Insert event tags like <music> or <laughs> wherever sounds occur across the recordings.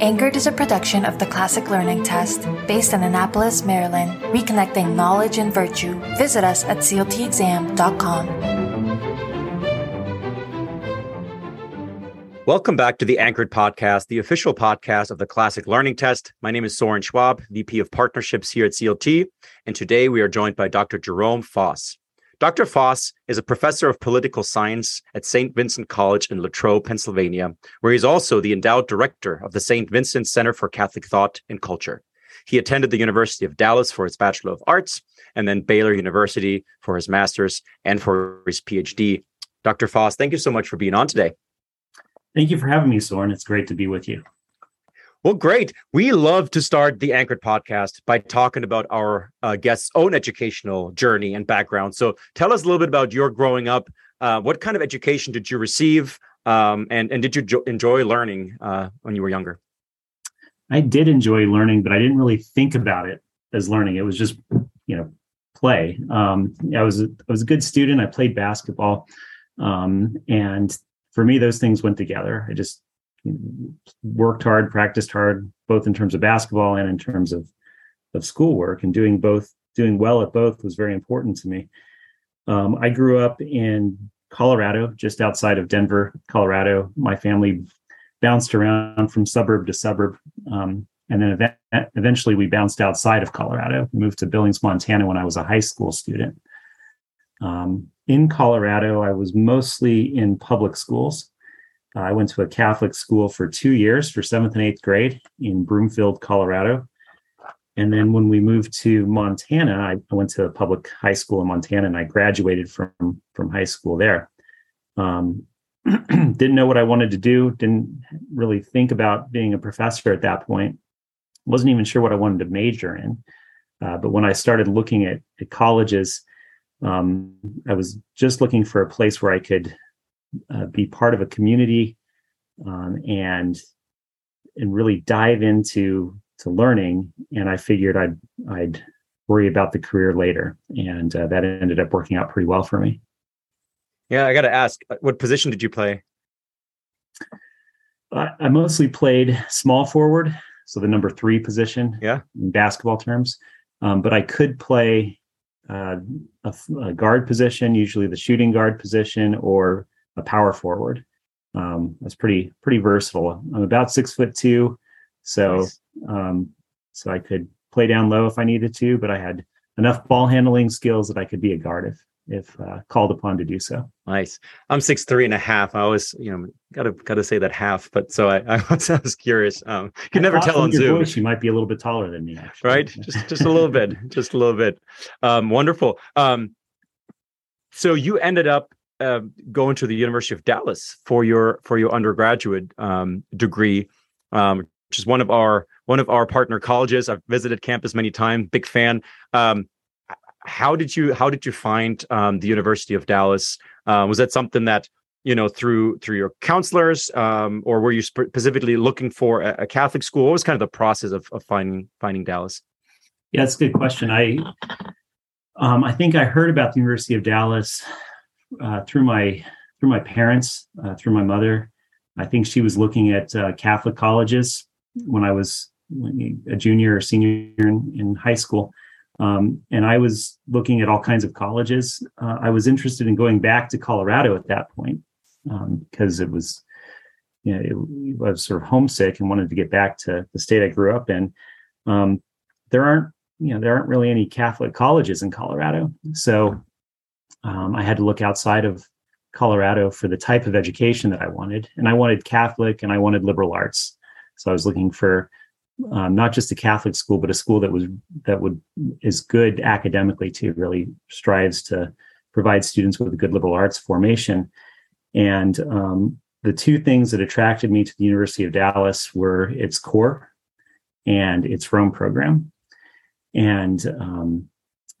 Anchored is a production of the Classic Learning Test based in Annapolis, Maryland, reconnecting knowledge and virtue. Visit us at cltexam.com. Welcome back to the Anchored Podcast, the official podcast of the Classic Learning Test. My name is Soren Schwab, VP of Partnerships here at CLT, and today we are joined by Dr. Jerome Foss. Dr. Foss is a professor of political science at St. Vincent College in Latrobe, Pennsylvania, where he's also the endowed director of the St. Vincent Center for Catholic Thought and Culture. He attended the University of Dallas for his Bachelor of Arts and then Baylor University for his master's and for his PhD. Dr. Foss, thank you so much for being on today. Thank you for having me, Soren. It's great to be with you. Well, great. We love to start the Anchored podcast by talking about our uh, guests' own educational journey and background. So tell us a little bit about your growing up. Uh, what kind of education did you receive? Um, and, and did you jo- enjoy learning uh, when you were younger? I did enjoy learning, but I didn't really think about it as learning. It was just, you know, play. Um, I was a, I was a good student. I played basketball, um, and for me, those things went together. I just worked hard, practiced hard, both in terms of basketball and in terms of of schoolwork, and doing both, doing well at both was very important to me. Um, I grew up in Colorado, just outside of Denver, Colorado. My family bounced around from suburb to suburb, um, and then ev- eventually we bounced outside of Colorado. We moved to Billings, Montana, when I was a high school student. Um, in Colorado, I was mostly in public schools. Uh, I went to a Catholic school for two years for seventh and eighth grade in Broomfield, Colorado. And then when we moved to Montana, I, went to a public high school in Montana and I graduated from, from high school there. Um, <clears throat> didn't know what I wanted to do, didn't really think about being a professor at that point. Wasn't even sure what I wanted to major in. Uh, but when I started looking at, at colleges, um, I was just looking for a place where I could uh, be part of a community um, and and really dive into to learning. And I figured I'd I'd worry about the career later, and uh, that ended up working out pretty well for me. Yeah, I got to ask, uh, what position did you play? I, I mostly played small forward, so the number three position. Yeah, in basketball terms, um, but I could play uh, a, a, guard position, usually the shooting guard position, or a power forward. Um, I was pretty pretty versatile. I'm about six foot two, so nice. um, so I could play down low if I needed to, but I had enough ball handling skills that I could be a guard if if uh, called upon to do so. Nice. I'm six three and a half. I always, you know, gotta gotta say that half, but so I I <laughs> was, I was curious. Um, you can never tell on Zoom. Voice, you might be a little bit taller than me, actually. right? just just a little bit, just a little bit. Um, wonderful. Um, so you ended up uh, going to the University of Dallas for your for your undergraduate um, degree, um, which is one of our one of our partner colleges. I've visited campus many times. Big fan. Um, how did you how did you find um, the University of Dallas? Uh, was that something that you know through through your counselors, um, or were you specifically looking for a, a, Catholic school? What was kind of the process of, of finding finding Dallas? Yeah, that's a good question. I um, I think I heard about the University of Dallas uh, through my through my parents, uh, through my mother. I think she was looking at uh, Catholic colleges when I was a junior or senior in, in high school. Um, and I was looking at all kinds of colleges. Uh, I was interested in going back to Colorado at that point because um, it was, you know, it, I was sort of homesick and wanted to get back to the state I grew up in. Um, there aren't, you know, there aren't really any Catholic colleges in Colorado, so um, I had to look outside of Colorado for the type of education that I wanted. And I wanted Catholic and I wanted liberal arts. So I was looking for um, not just a Catholic school, but a school that was that would is good academically too, really strives to provide students with a good liberal arts formation. And um, the two things that attracted me to the University of Dallas were its core and its Rome program. And um,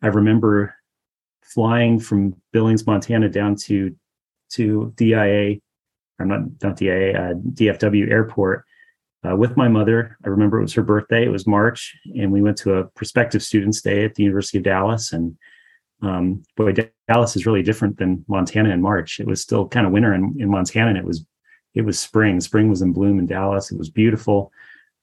I remember flying from Billings, Montana, down to to DIA, I'm not not DIA, uh, DFW airport uh, with my mother. I remember it was her birthday. It was March, and we went to a prospective students' day at the University of Dallas. And um, boy, Dallas is really different than Montana in March. It was still kind of winter in, in Montana, and it was it was spring. Spring was in bloom in Dallas. It was beautiful.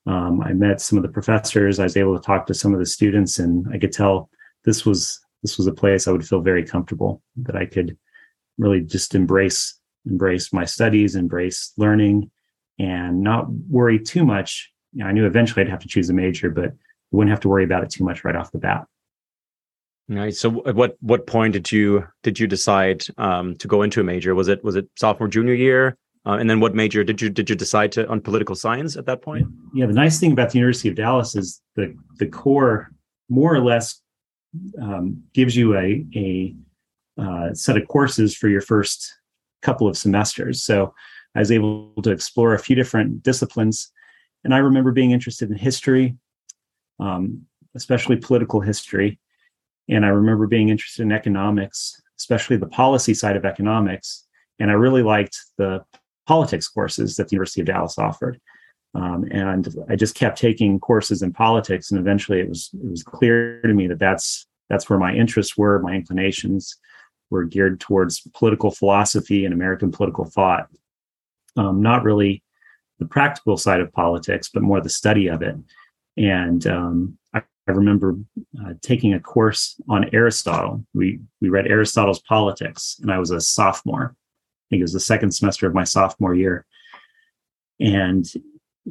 Um, I met some of the professors. I was able to talk to some of the students, and I could tell this was this was a place I would feel very comfortable that I could really just embrace embrace my studies, embrace learning, and not worry too much. You know, I knew eventually I'd have to choose a major, but I wouldn't have to worry about it too much right off the bat. Right. So, at what what point did you did you decide um, to go into a major? Was it was it sophomore junior year? Uh, and then what major did you did you decide to on political science at that point? Yeah, the nice thing about the University of Dallas is the the core more or less um, gives you a a uh, set of courses for your first couple of semesters. So I was able to explore a few different disciplines, and I remember being interested in history, um, especially political history, and I remember being interested in economics, especially the policy side of economics. And I really liked the politics courses that the University of Dallas offered. Um, and I just kept taking courses in politics, and eventually it was it was clear to me that that's that's where my interests were, my inclinations were geared towards political philosophy and American political thought, um, not really the practical side of politics, but more the study of it. And um, I, I, remember uh, taking a course on Aristotle. We we read Aristotle's Politics, and I was a sophomore. I think it was the second semester of my sophomore year. And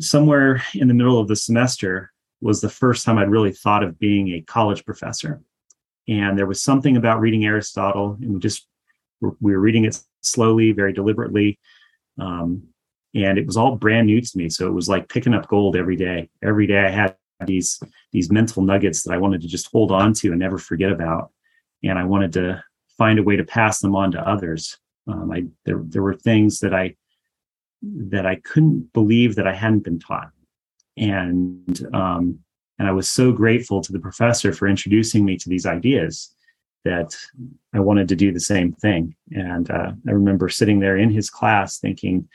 somewhere in the middle of the semester was the first time I'd really thought of being a college professor. And there was something about reading Aristotle, and we just we were reading it slowly, very deliberately. Um, and it was all brand new to me. So it was like picking up gold every day. Every day I had these these mental nuggets that I wanted to just hold on to and never forget about. And I wanted to find a way to pass them on to others. Um, I there there were things that I that I couldn't believe that I hadn't been taught, and um, and I was so grateful to the professor for introducing me to these ideas that I wanted to do the same thing. And uh, I remember sitting there in his class thinking,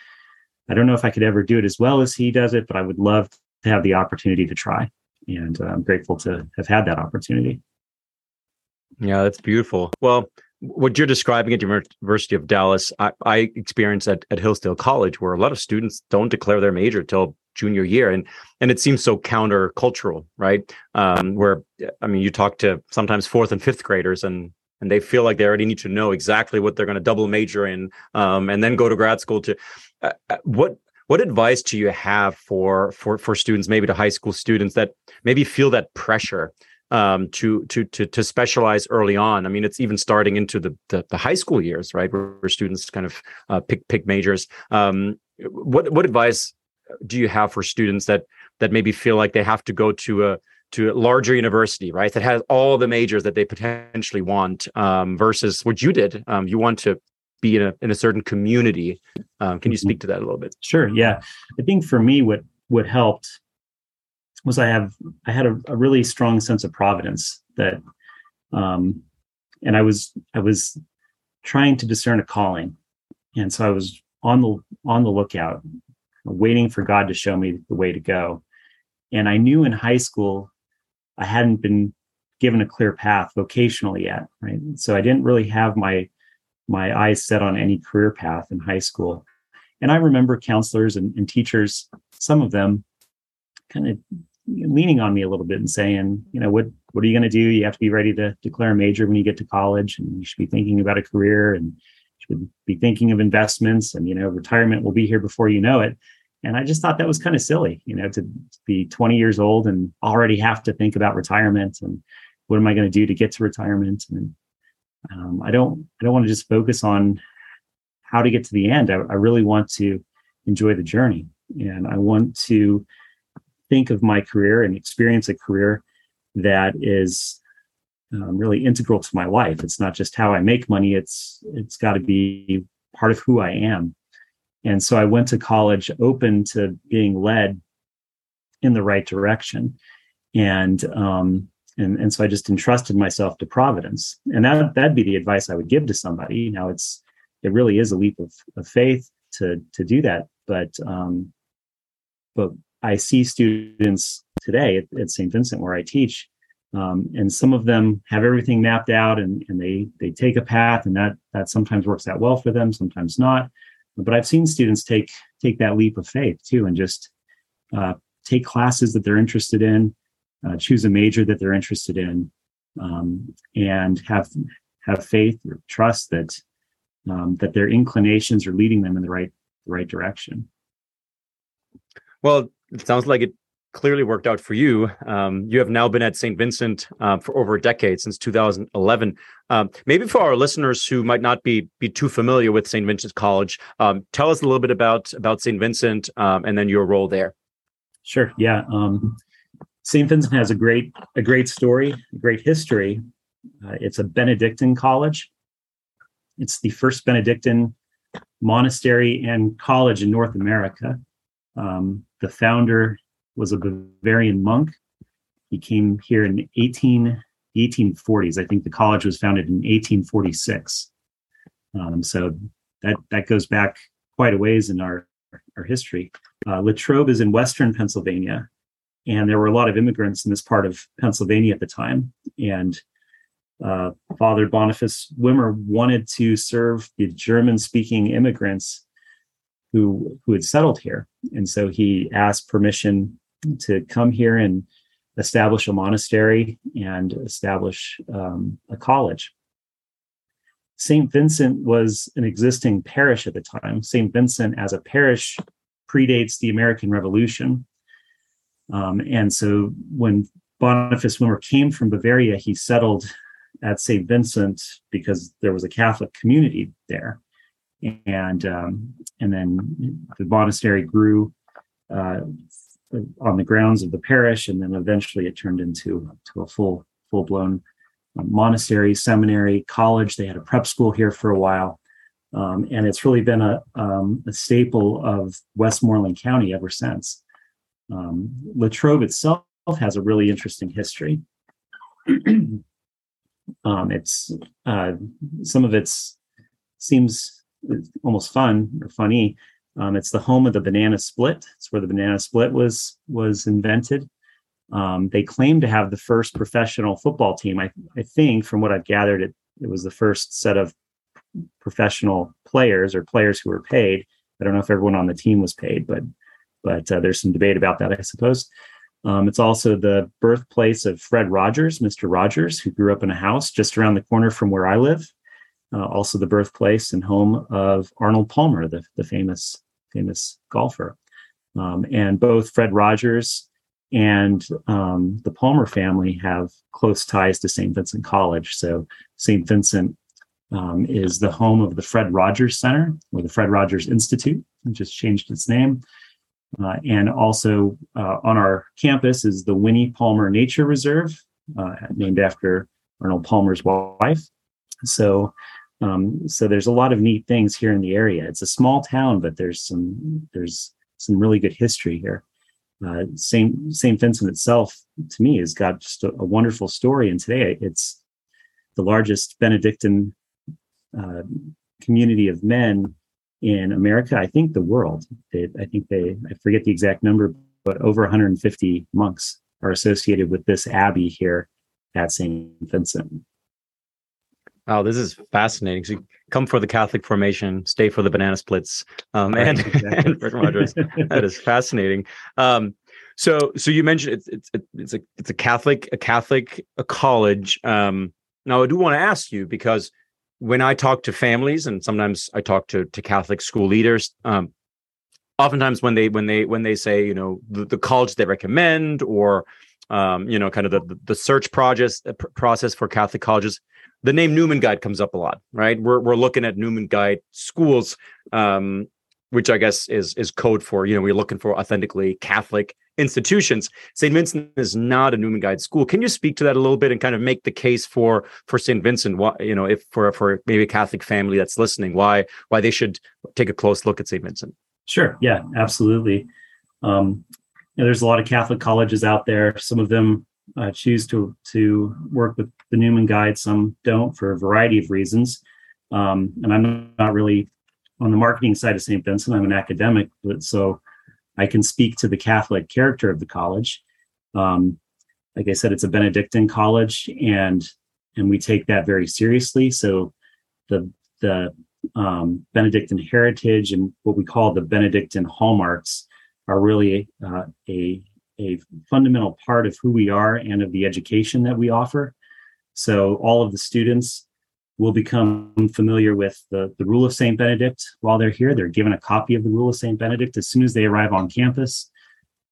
I don't know if I could ever do it as well as he does it, but I would love to have the opportunity to try. And uh, I'm grateful to have had that opportunity. Yeah, that's beautiful. Well, what you're describing at the University of Dallas, I, I experienced at, at Hillsdale College, where a lot of students don't declare their major till junior year, and and it seems so countercultural, right? Um, where I mean, you talk to sometimes fourth and fifth graders, and and they feel like they already need to know exactly what they're going to double major in, um, and then go to grad school. To uh, uh, what what advice do you have for for for students, maybe to high school students that maybe feel that pressure? Um, to to to to specialize early on. I mean, it's even starting into the the, the high school years, right, where, where students kind of uh, pick pick majors. Um, what what advice do you have for students that that maybe feel like they have to go to a to a larger university, right, that has all the majors that they potentially want, um, versus what you did? Um, you want to be in a in a certain community. Um, can you mm-hmm. speak to that a little bit? Sure. Yeah, I think for me, what what helped was I have I had a, a really strong sense of providence that um and I was I was trying to discern a calling. And so I was on the on the lookout, waiting for God to show me the way to go. And I knew in high school I hadn't been given a clear path vocationally yet, right? So I didn't really have my my eyes set on any career path in high school. And I remember counselors and, and teachers, some of them kind of leaning on me a little bit and saying, you know, what what are you going to do? You have to be ready to declare a major when you get to college, and you should be thinking about a career, and should be thinking of investments, and you know, retirement will be here before you know it. And I just thought that was kind of silly, you know, to, to be 20 years old and already have to think about retirement and what am I going to do to get to retirement? And um, I don't, I don't want to just focus on how to get to the end. I, I really want to enjoy the journey, and I want to think of my career and experience a career that is um, really integral to my life. It's not just how I make money. It's it's got to be part of who I am. And so I went to college open to being led in the right direction. And um, and and so I just entrusted myself to Providence. And that that'd be the advice I would give to somebody. Now it's it really is a leap of, of faith to to do that. But um, but I see students today at, at St. Vincent where I teach, um, and some of them have everything mapped out and, and they they take a path and that that sometimes works out well for them, sometimes not. but I've seen students take take that leap of faith too, and just uh, take classes that they're interested in, uh, choose a major that they're interested in, um, and have have faith or trust that um, that their inclinations are leading them in the right the right direction. Well, it sounds like it clearly worked out for you. Um, you have now been at St. Vincent uh, for over a decade, since 2011. Um, maybe for our listeners who might not be be too familiar with St. Vincent's College, um, tell us a little bit about about St. Vincent um, and then your role there. Sure. Yeah. Um, St. Vincent has a great a great story, a great history. Uh, it's a Benedictine college. It's the first Benedictine monastery and college in North America. Um, the founder was a Bavarian monk. He came here in 18, 1840s. I think the college was founded in 1846. Um, so that that goes back quite a ways in our our history. Uh, Latrobe is in western Pennsylvania, and there were a lot of immigrants in this part of Pennsylvania at the time. And uh, Father Boniface Wimmer wanted to serve the German-speaking immigrants who who had settled here, and so he asked permission to come here and establish a monastery and establish um, a college. St. Vincent was an existing parish at the time. St. Vincent, as a parish, predates the American Revolution. Um, and so when Boniface Wimmer came from Bavaria, he settled at St. Vincent because there was a Catholic community there. And um, and then the monastery grew uh, on the grounds of the parish, and then eventually it turned into to a full full blown monastery, seminary, college. They had a prep school here for a while, um, and it's really been a, um, a, staple of Westmoreland County ever since. Um, Latrobe itself has a really interesting history. <clears throat> Um, it's uh, some of it's seems almost fun or funny um, it's the home of the banana split. It's where the banana split was was invented. Um, they claim to have the first professional football team. I, I think, from what I've gathered, it it was the first set of professional players or players who were paid. I don't know if everyone on the team was paid, but but uh, there's some debate about that, I suppose. Um, it's also the birthplace of Fred Rogers, Mr. Rogers, who grew up in a house just around the corner from where I live. Uh, also, the birthplace and home of Arnold Palmer, the, the famous famous golfer. Um, and both Fred Rogers and um, the Palmer family have close ties to St. Vincent College. So St. Vincent um, is the home of the Fred Rogers Center or the Fred Rogers Institute, it just changed its name. Uh, and also uh, on our campus is the Winnie Palmer Nature Reserve, uh, named after Arnold Palmer's wife. So um, so there's a lot of neat things here in the area. It's a small town, but there's some there's some really good history here. Uh, Saint Saint Vincent itself, to me, has got just a, a wonderful story. And today, it's the largest Benedictine uh, community of men in America. I think the world. They, I think they. I forget the exact number, but over 150 monks are associated with this abbey here at Saint Vincent. Oh, this is fascinating. So come for the Catholic formation, stay for the banana splits, um, right, and, <laughs> exactly. and Rogers. that is fascinating. Um, so, so you mentioned it's it's it's a it's a Catholic a Catholic a college. Um, now, I do want to ask you because when I talk to families, and sometimes I talk to to Catholic school leaders, um, oftentimes when they when they when they say you know the, the college they recommend or um, you know kind of the the search process process for Catholic colleges the name Newman Guide comes up a lot, right? We're we're looking at Newman Guide schools, um, which I guess is is code for you know we're looking for authentically Catholic institutions. St. Vincent is not a Newman Guide school. Can you speak to that a little bit and kind of make the case for for St. Vincent? Why you know if for for maybe a Catholic family that's listening, why why they should take a close look at St. Vincent? Sure. Yeah. Absolutely. Um, know, there's a lot of Catholic colleges out there. Some of them uh, choose to to work with the Newman Guide. Some don't for a variety of reasons. Um, and I'm not really on the marketing side of St. Vincent. I'm an academic, but so I can speak to the Catholic character of the college. Um, like I said, it's a Benedictine college, and and we take that very seriously. So the the um, Benedictine heritage and what we call the Benedictine hallmarks are really uh, a, a fundamental part of who we are and of the education that we offer. So all of the students will become familiar with the, the rule of St. Benedict while they're here. They're given a copy of the rule of St. Benedict as soon as they arrive on campus.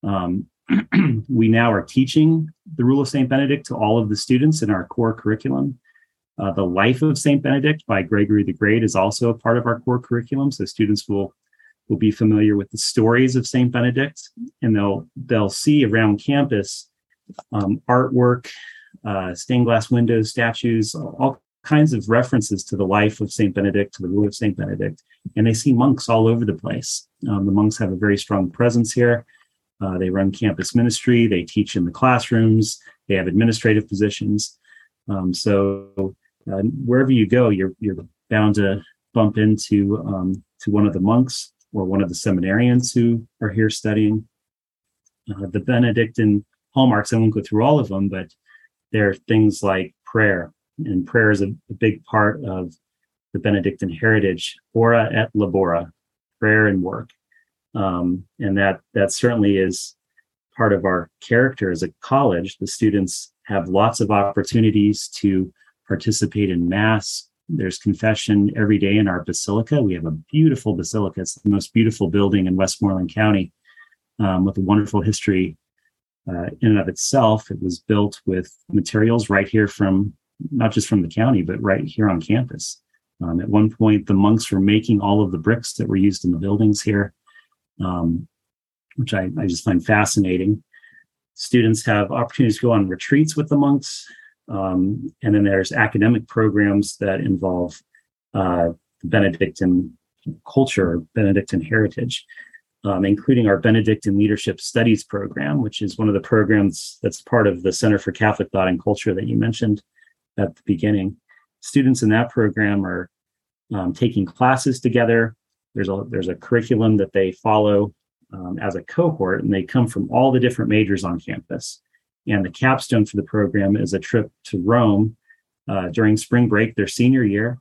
Um, <clears throat> we now are teaching the rule of St. Benedict to all of the students in our core curriculum. Uh, the Life of St. Benedict by Gregory the Great is also a part of our core curriculum. So students will will be familiar with the stories of St. Benedict, and they'll they'll see around campus um, artwork, uh, stained glass windows, statues, all kinds of references to the life of St. Benedict, to the rule of St. Benedict, and they see monks all over the place. Um, the monks have a very strong presence here. Uh, they run campus ministry. They teach in the classrooms. They have administrative positions. Um, so uh, wherever you go, you're you're bound to bump into um, to one of the monks or one of the seminarians who are here studying. Uh, the Benedictine hallmarks, I won't go through all of them, but there are things like prayer, and prayer is a, a big part of the Benedictine heritage. Ora et labora, prayer and work, um, and that that certainly is part of our character as a college. The students have lots of opportunities to participate in mass. There's confession every day in our basilica. We have a beautiful basilica. It's the most beautiful building in Westmoreland County um, with a wonderful history uh, in and of itself. It was built with materials right here from not just from the county, but right here on campus. Um, at one point, the monks were making all of the bricks that were used in the buildings here, um, which I, I just find fascinating. Students have opportunities to go on retreats with the monks. Um, and then there's academic programs that involve uh, Benedictine culture, Benedictine heritage, um, including our Benedictine Leadership Studies program, which is one of the programs that's part of the Center for Catholic Thought and Culture that you mentioned at the beginning. Students in that program are um, taking classes together. There's a there's a curriculum that they follow um, as a cohort, and they come from all the different majors on campus. And the capstone for the program is a trip to Rome uh, during spring break, their senior year.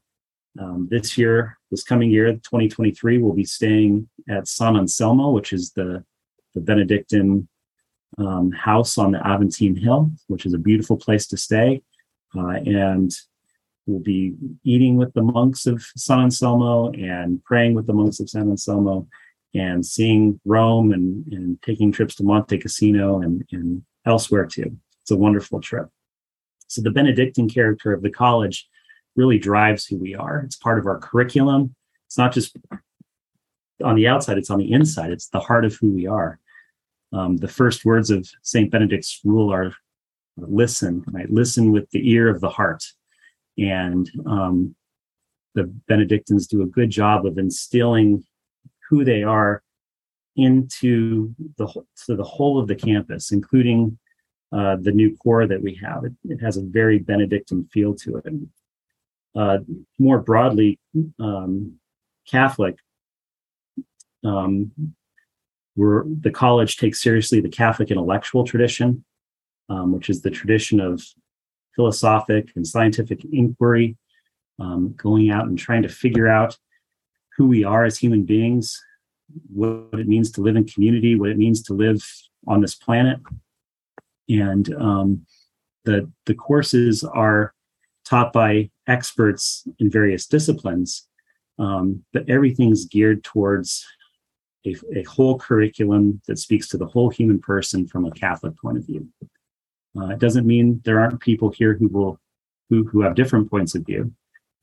Um, this year, this coming year, 2023, we'll be staying at San Anselmo, which is the, the Benedictine um, house on the Aventine Hill, which is a beautiful place to stay. Uh, and we'll be eating with the monks of San Anselmo and praying with the monks of San Anselmo and seeing Rome and, and taking trips to Monte Cassino and, and elsewhere too. It's a wonderful trip. So the Benedictine character of the college really drives who we are. It's part of our curriculum. It's not just on the outside, it's on the inside. It's the heart of who we are. Um, the first words of St. Benedict's rule are listen, right? Listen with the ear of the heart. And um, the Benedictines do a good job of instilling who they are into the to the whole of the campus, including uh, the new core that we have. It, it, has a very Benedictine feel to it. Uh, more broadly, um, Catholic. Um, we're, the college takes seriously the Catholic intellectual tradition, um, which is the tradition of philosophic and scientific inquiry, um, going out and trying to figure out who we are as human beings, what it means to live in community, what it means to live on this planet. And um, the, the courses are taught by experts in various disciplines, um, but everything's geared towards a, a, whole curriculum that speaks to the whole human person from a Catholic point of view. Uh, it doesn't mean there aren't people here who will who, who have different points of view.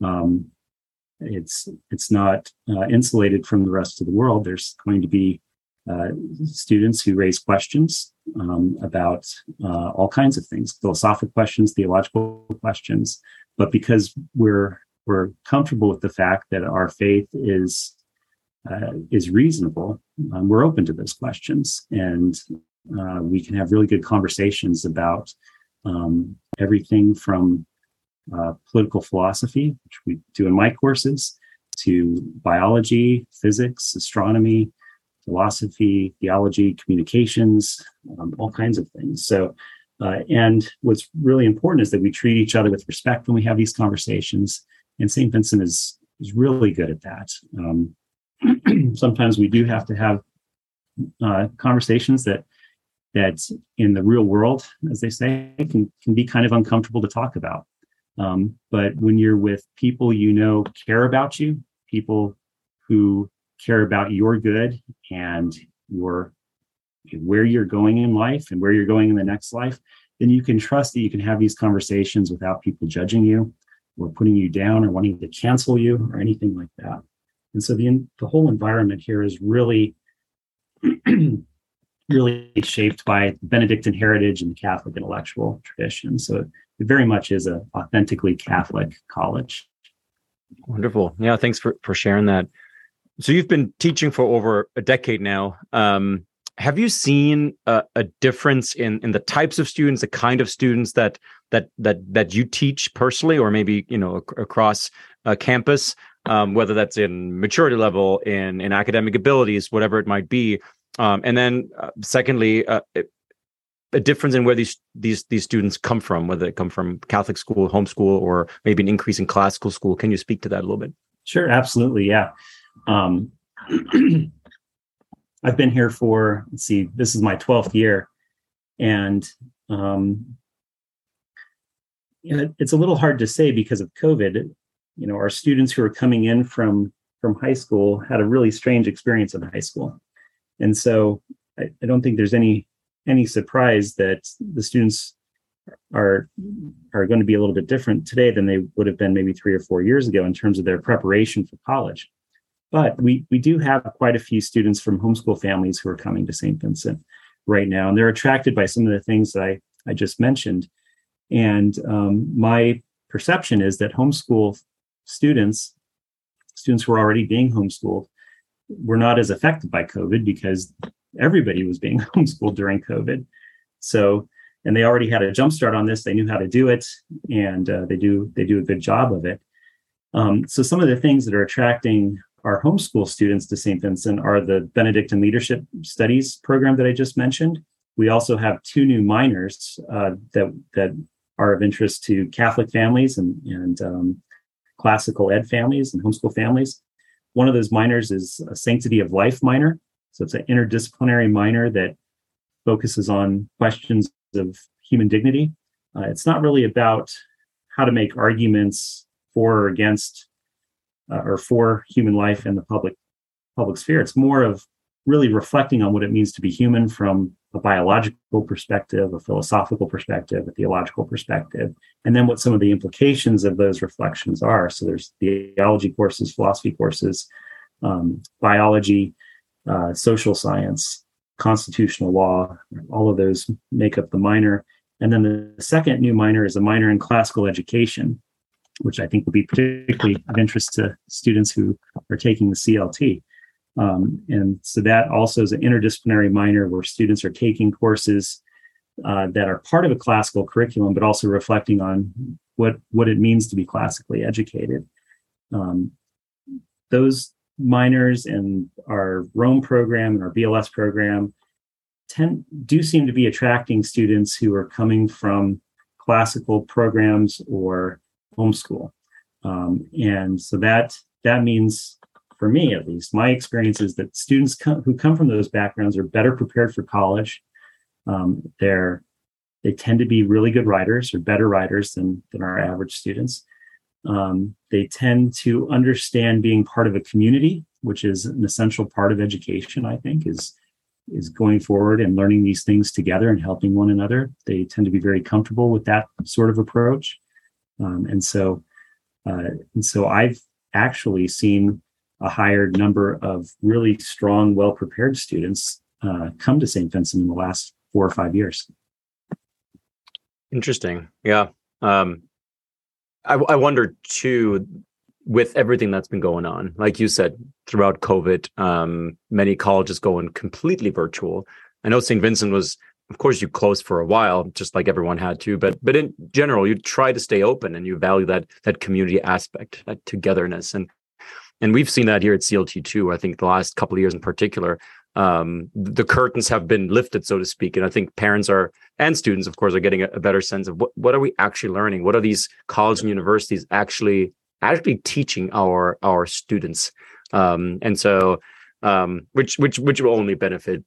Um, it's it's not uh, insulated from the rest of the world. There's going to be uh, students who raise questions um, about uh, all kinds of things, philosophical questions, theological questions. But because we're we're comfortable with the fact that our faith is uh, is reasonable, um, we're open to those questions, and uh, we can have really good conversations about um, everything from uh, political philosophy, which we do in my courses, to biology, physics, astronomy, philosophy, theology, communications, um, all kinds of things. So, uh, and what's really important is that we treat each other with respect when we have these conversations. And St. Vincent is is really good at that. Um, <clears throat> sometimes we do have to have uh, conversations that that in the real world, as they say, can can be kind of uncomfortable to talk about. Um, but when you're with people you know care about you, people who care about your good and your where you're going in life and where you're going in the next life, then you can trust that you can have these conversations without people judging you or putting you down or wanting to cancel you or anything like that. And so the the whole environment here is really <clears throat> really shaped by Benedictine heritage and the Catholic intellectual tradition. So it very much is a authentically Catholic college. Wonderful. Yeah, thanks for for sharing that. So you've been teaching for over a decade now. Um, have you seen a, a, difference in in the types of students, the kind of students that that that that you teach personally, or maybe you know ac- across a campus, um, whether that's in maturity level, in in academic abilities, whatever it might be? Um, and then, uh, secondly, uh, a difference in where these these these students come from, whether they come from Catholic school, homeschool, or maybe an increase in classical school. Can you speak to that a little bit? Sure, absolutely, yeah. Um, <clears throat> I've been here for let's see, this is my twelfth year, and um, it's a little hard to say because of COVID. You know, our students who are coming in from from high school had a really strange experience in high school and so I, I don't think there's any any surprise that the students are are going to be a little bit different today than they would have been maybe three or four years ago in terms of their preparation for college. But we we do have quite a few students from homeschool families who are coming to St. Vincent right now, and they're attracted by some of the things that I I just mentioned. And um, my perception is that homeschool students, students who are already being homeschooled, were not as affected by COVID because everybody was being <laughs> homeschooled during COVID. So, and they already had a jump start on this. They knew how to do it, and uh, they do they do a good job of it. Um, so, some of the things that are attracting our homeschool students to St. Vincent are the Benedictine Leadership Studies program that I just mentioned. We also have two new minors uh, that that are of interest to Catholic families and and um, classical ed families and homeschool families. One of those minors is a sanctity of life minor. So it's an interdisciplinary minor that focuses on questions of human dignity. Uh, it's not really about how to make arguments for or against uh, or for human life in the public public sphere. It's more of really reflecting on what it means to be human from a biological perspective, a philosophical perspective, a theological perspective, and then what some of the implications of those reflections are. So there's theology courses, philosophy courses, um, biology, uh, social science, constitutional law, all of those make up the minor. And then the second new minor is a minor in classical education, which I think will be particularly of interest to students who are taking the CLT. Um, and so that also is an interdisciplinary minor where students are taking courses uh, that are part of a classical curriculum, but also reflecting on what what it means to be classically educated. Um, those minors and our Rome program and our BLS program tend do seem to be attracting students who are coming from classical programs or homeschool, um, and so that that means for me at least, my experience is that students who come from those backgrounds are better prepared for college. Um, they're they tend to be really good writers or better writers than than our average students. Um, they tend to understand being part of a community, which is an essential part of education. I think is is going forward and learning these things together and helping one another. They tend to be very comfortable with that sort of approach, um, and so uh, and so I've actually seen a higher number of really strong, well prepared students uh, come to St. Vincent in the last four or five years. Interesting. Yeah. Um, I, I wonder too, with everything that's been going on, like you said, throughout COVID, um, many colleges going completely virtual. I know St. Vincent was, of course, you closed for a while, just like everyone had to, but but in general, you try to stay open and you value that that community aspect, that togetherness. And and we've seen that here at CLT too. I think the last couple of years in particular, um, the curtains have been lifted, so to speak. And I think parents are and students, of course, are getting a, a better sense of what what are we actually learning? What are these colleges and universities actually actually teaching our our students um, and so um, which which which will only benefit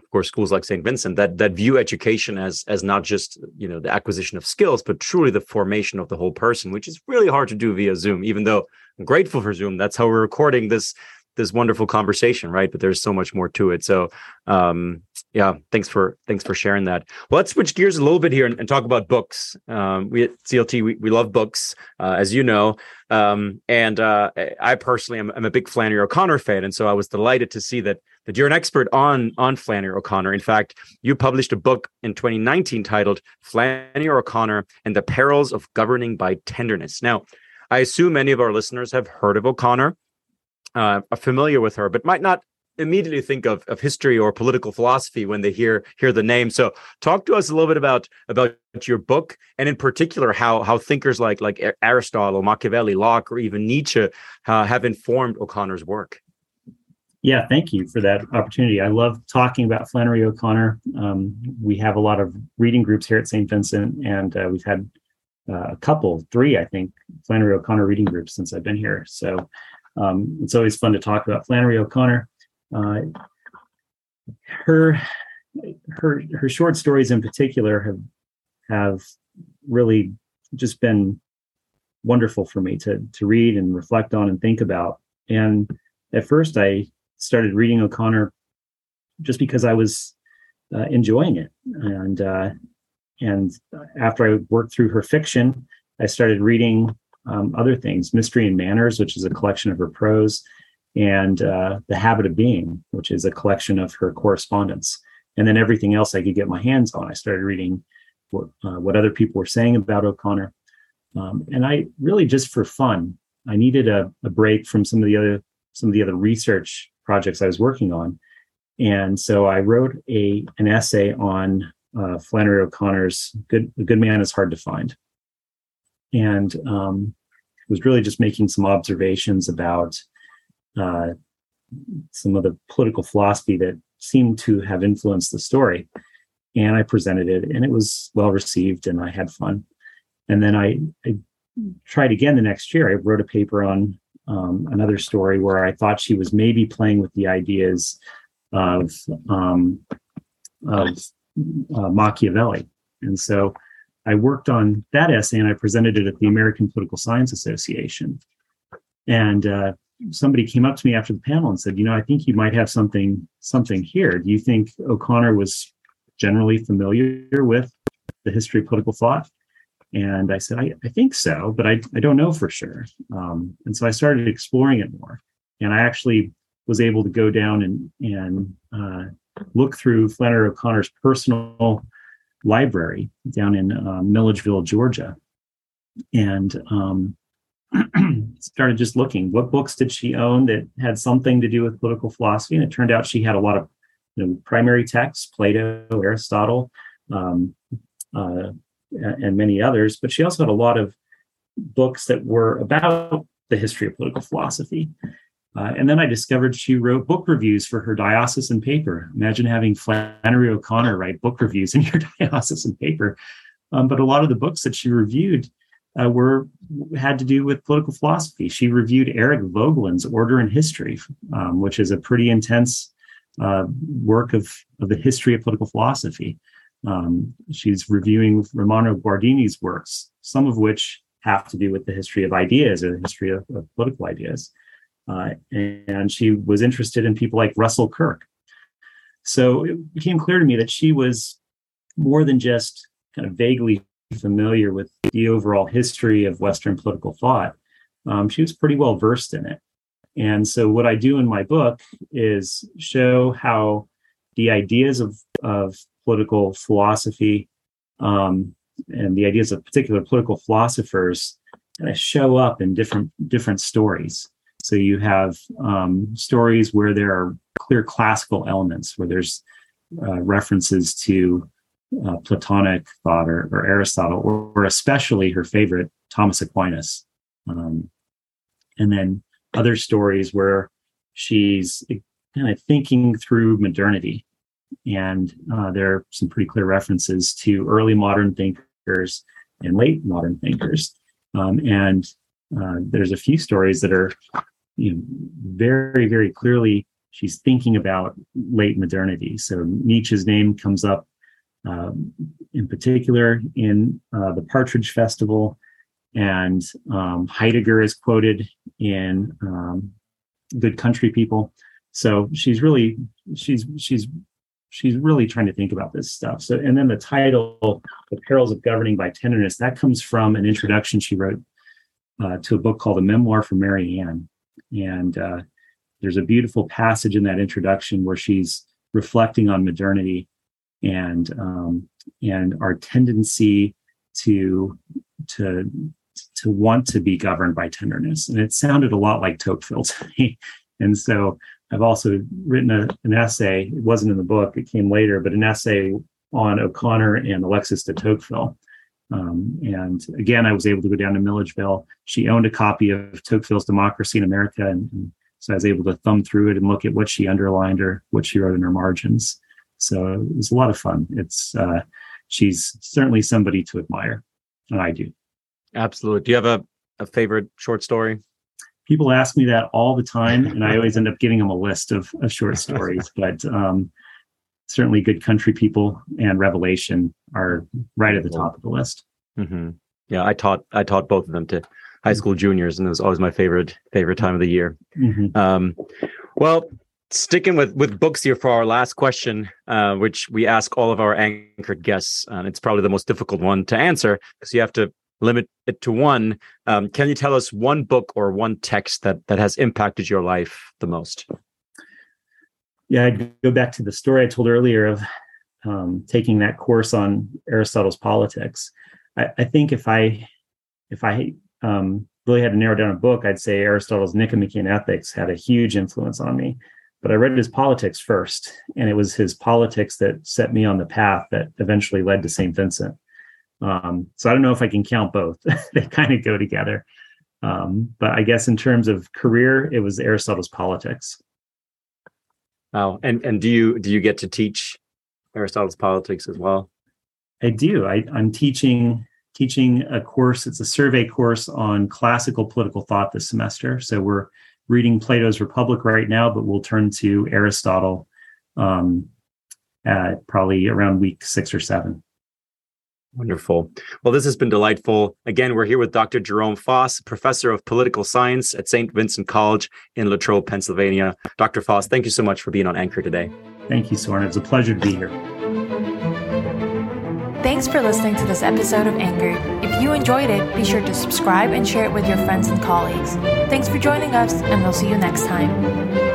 of course schools like st vincent that that view education as as not just you know the acquisition of skills but truly the formation of the whole person which is really hard to do via zoom even though i'm grateful for zoom that's how we're recording this this wonderful conversation right? But there's so much more to it. So um yeah thanks for thanks for sharing that. Well let's switch gears a little bit here and, and talk about books. Um we at clt we, we love books uh, as you know. Um and uh i personally am I'm a big flannery o'connor fan and so i was delighted to see that that you're an expert on on Flannery O'Connor. In fact, you published a book in 2019 titled Flannery O'Connor and the Perils of Governing by Tenderness. Now, I assume many of our listeners have heard of O'Connor, uh, are familiar with her, but might not immediately think of, of history or political philosophy when they hear hear the name. So, talk to us a little bit about about your book, and in particular, how how thinkers like like Aristotle, Machiavelli, Locke, or even Nietzsche uh, have informed O'Connor's work. Yeah, thank you for that opportunity. I love talking about Flannery O'Connor. Um, we have a lot of reading groups here at St. Vincent, and uh, we've had uh, a couple, three, I think, Flannery O'Connor reading groups since I've been here. So um, it's always fun to talk about Flannery O'Connor. Uh, her, her, her short stories in particular have have really just been wonderful for me to to read and reflect on and think about. And at first, I started reading O'Connor just because I was uh, enjoying it. And uh, and after I worked through her fiction, I started reading um, other things, Mystery and Manners, which is a collection of her prose, and uh, The Habit of Being, which is a collection of her correspondence. And then everything else I could get my hands on. I started reading what, uh, what other people were saying about O'Connor. Um, and I really just for fun, I needed a, a break from some of the other some of the other research projects I was working on. And so I wrote a an essay on uh, Flannery O'Connor's "Good A Good Man Is Hard to Find," and um, was really just making some observations about uh, some of the political philosophy that seemed to have influenced the story. And I presented it, and it was well received, and I had fun. And then I, I tried again the next year. I wrote a paper on um, another story where I thought she was maybe playing with the ideas of um, of uh, Machiavelli, and so I worked on that essay and I presented it at the American Political Science Association. And uh, somebody came up to me after the panel and said, "You know, I think you might have something something here. Do you think O'Connor was generally familiar with the history of political thought?" And I said, I, I think so, but I, I don't know for sure. Um, and so I started exploring it more. And I actually was able to go down and, and uh, look through Flannery O'Connor's personal library down in uh, Milledgeville, Georgia. And um, <clears throat> started just looking what books did she own that had something to do with political philosophy. And it turned out she had a lot of you know, primary texts, Plato, Aristotle, um, uh, and many others, but she also had a lot of books that were about the history of political philosophy. Uh, and then I discovered she wrote book reviews for her diocesan paper. Imagine having Flannery O'Connor write book reviews in <laughs> your diocesan paper. Um, but a lot of the books that she reviewed uh, were had to do with political philosophy. She reviewed Eric Voegelin's Order and History, um, which is a pretty intense uh, work of, of the history of political philosophy. Um, she's reviewing Romano Guardini's works, some of which have to do with the history of ideas or the history of, of political ideas. Uh, and she was interested in people like Russell Kirk. So it became clear to me that she was more than just kind of vaguely familiar with the overall history of Western political thought. Um, she was pretty well versed in it. And so, what I do in my book is show how the ideas of, of political philosophy um, and the ideas of particular political philosophers kind of show up in different different stories. So you have um, stories where there are clear classical elements, where there's uh, references to uh, Platonic thought or, or Aristotle, or, or, especially her favorite Thomas Aquinas. Um, and then other stories where she's kind of thinking through modernity and uh, there are some pretty clear references to early modern thinkers and late modern thinkers. Um, and uh, there's a few stories that are you know, very, very clearly she's thinking about late modernity. So Nietzsche's name comes up um, in particular in uh, the Partridge Festival, and um, Heidegger is quoted in um, Good Country People. So she's really she's she's she's really trying to think about this stuff. So and then the title, "The Perils of Governing by Tenderness," that comes from an introduction she wrote uh, to a book called "A Memoir for Mary Ann," and uh, there's a beautiful passage in that introduction where she's reflecting on modernity and um, and our tendency to to to want to be governed by tenderness. And it sounded a lot like Tocqueville to me. <laughs> And so I've also written a, an essay. It wasn't in the book; it came later, but an essay on O'Connor and Alexis de Tocqueville. Um, and again, I was able to go down to Milledgeville. She owned a copy of Tocqueville's Democracy in America, and, and so I was able to thumb through it and look at what she underlined or what she wrote in her margins. So it was a lot of fun. It's uh, she's certainly somebody to admire, and I do. Absolutely. Do you have a, a favorite short story? People ask me that all the time, and I always end up giving them a list of, of short stories. <laughs> but um, certainly, Good Country People and Revelation are right at the top of the list. Mm-hmm. Yeah, I taught I taught both of them to high school juniors, and it was always my favorite favorite time of the year. Mm-hmm. Um, well, sticking with with books here for our last question, uh, which we ask all of our anchored guests, and it's probably the most difficult one to answer because you have to limit it to one. Um, can you tell us one book or one text that that has impacted your life the most? Yeah, I'd go back to the story I told earlier of um, taking that course on Aristotle's politics. I, I think if I if I um, really had to narrow down a book, I'd say Aristotle's Nicomachean Ethics had a huge influence on me. But I read his politics first, and it was his politics that set me on the path that eventually led to St. Vincent. Um, so I don't know if I can count both. <laughs> they kind of go together. Um, but I guess in terms of career, it was Aristotle's politics. Wow. And and do you do you get to teach Aristotle's politics as well? I do. I, I'm teaching teaching a course. It's a survey course on classical political thought this semester. So we're reading Plato's Republic right now, but we'll turn to Aristotle um, at probably around week six or seven. Wonderful. Well, this has been delightful. Again, we're here with Dr. Jerome Foss, professor of political science at St. Vincent College in Latrobe, Pennsylvania. Dr. Foss, thank you so much for being on Anchor today. Thank you, Soren. It was a pleasure to be here. Thanks for listening to this episode of Anchor. If you enjoyed it, be sure to subscribe and share it with your friends and colleagues. Thanks for joining us, and we'll see you next time.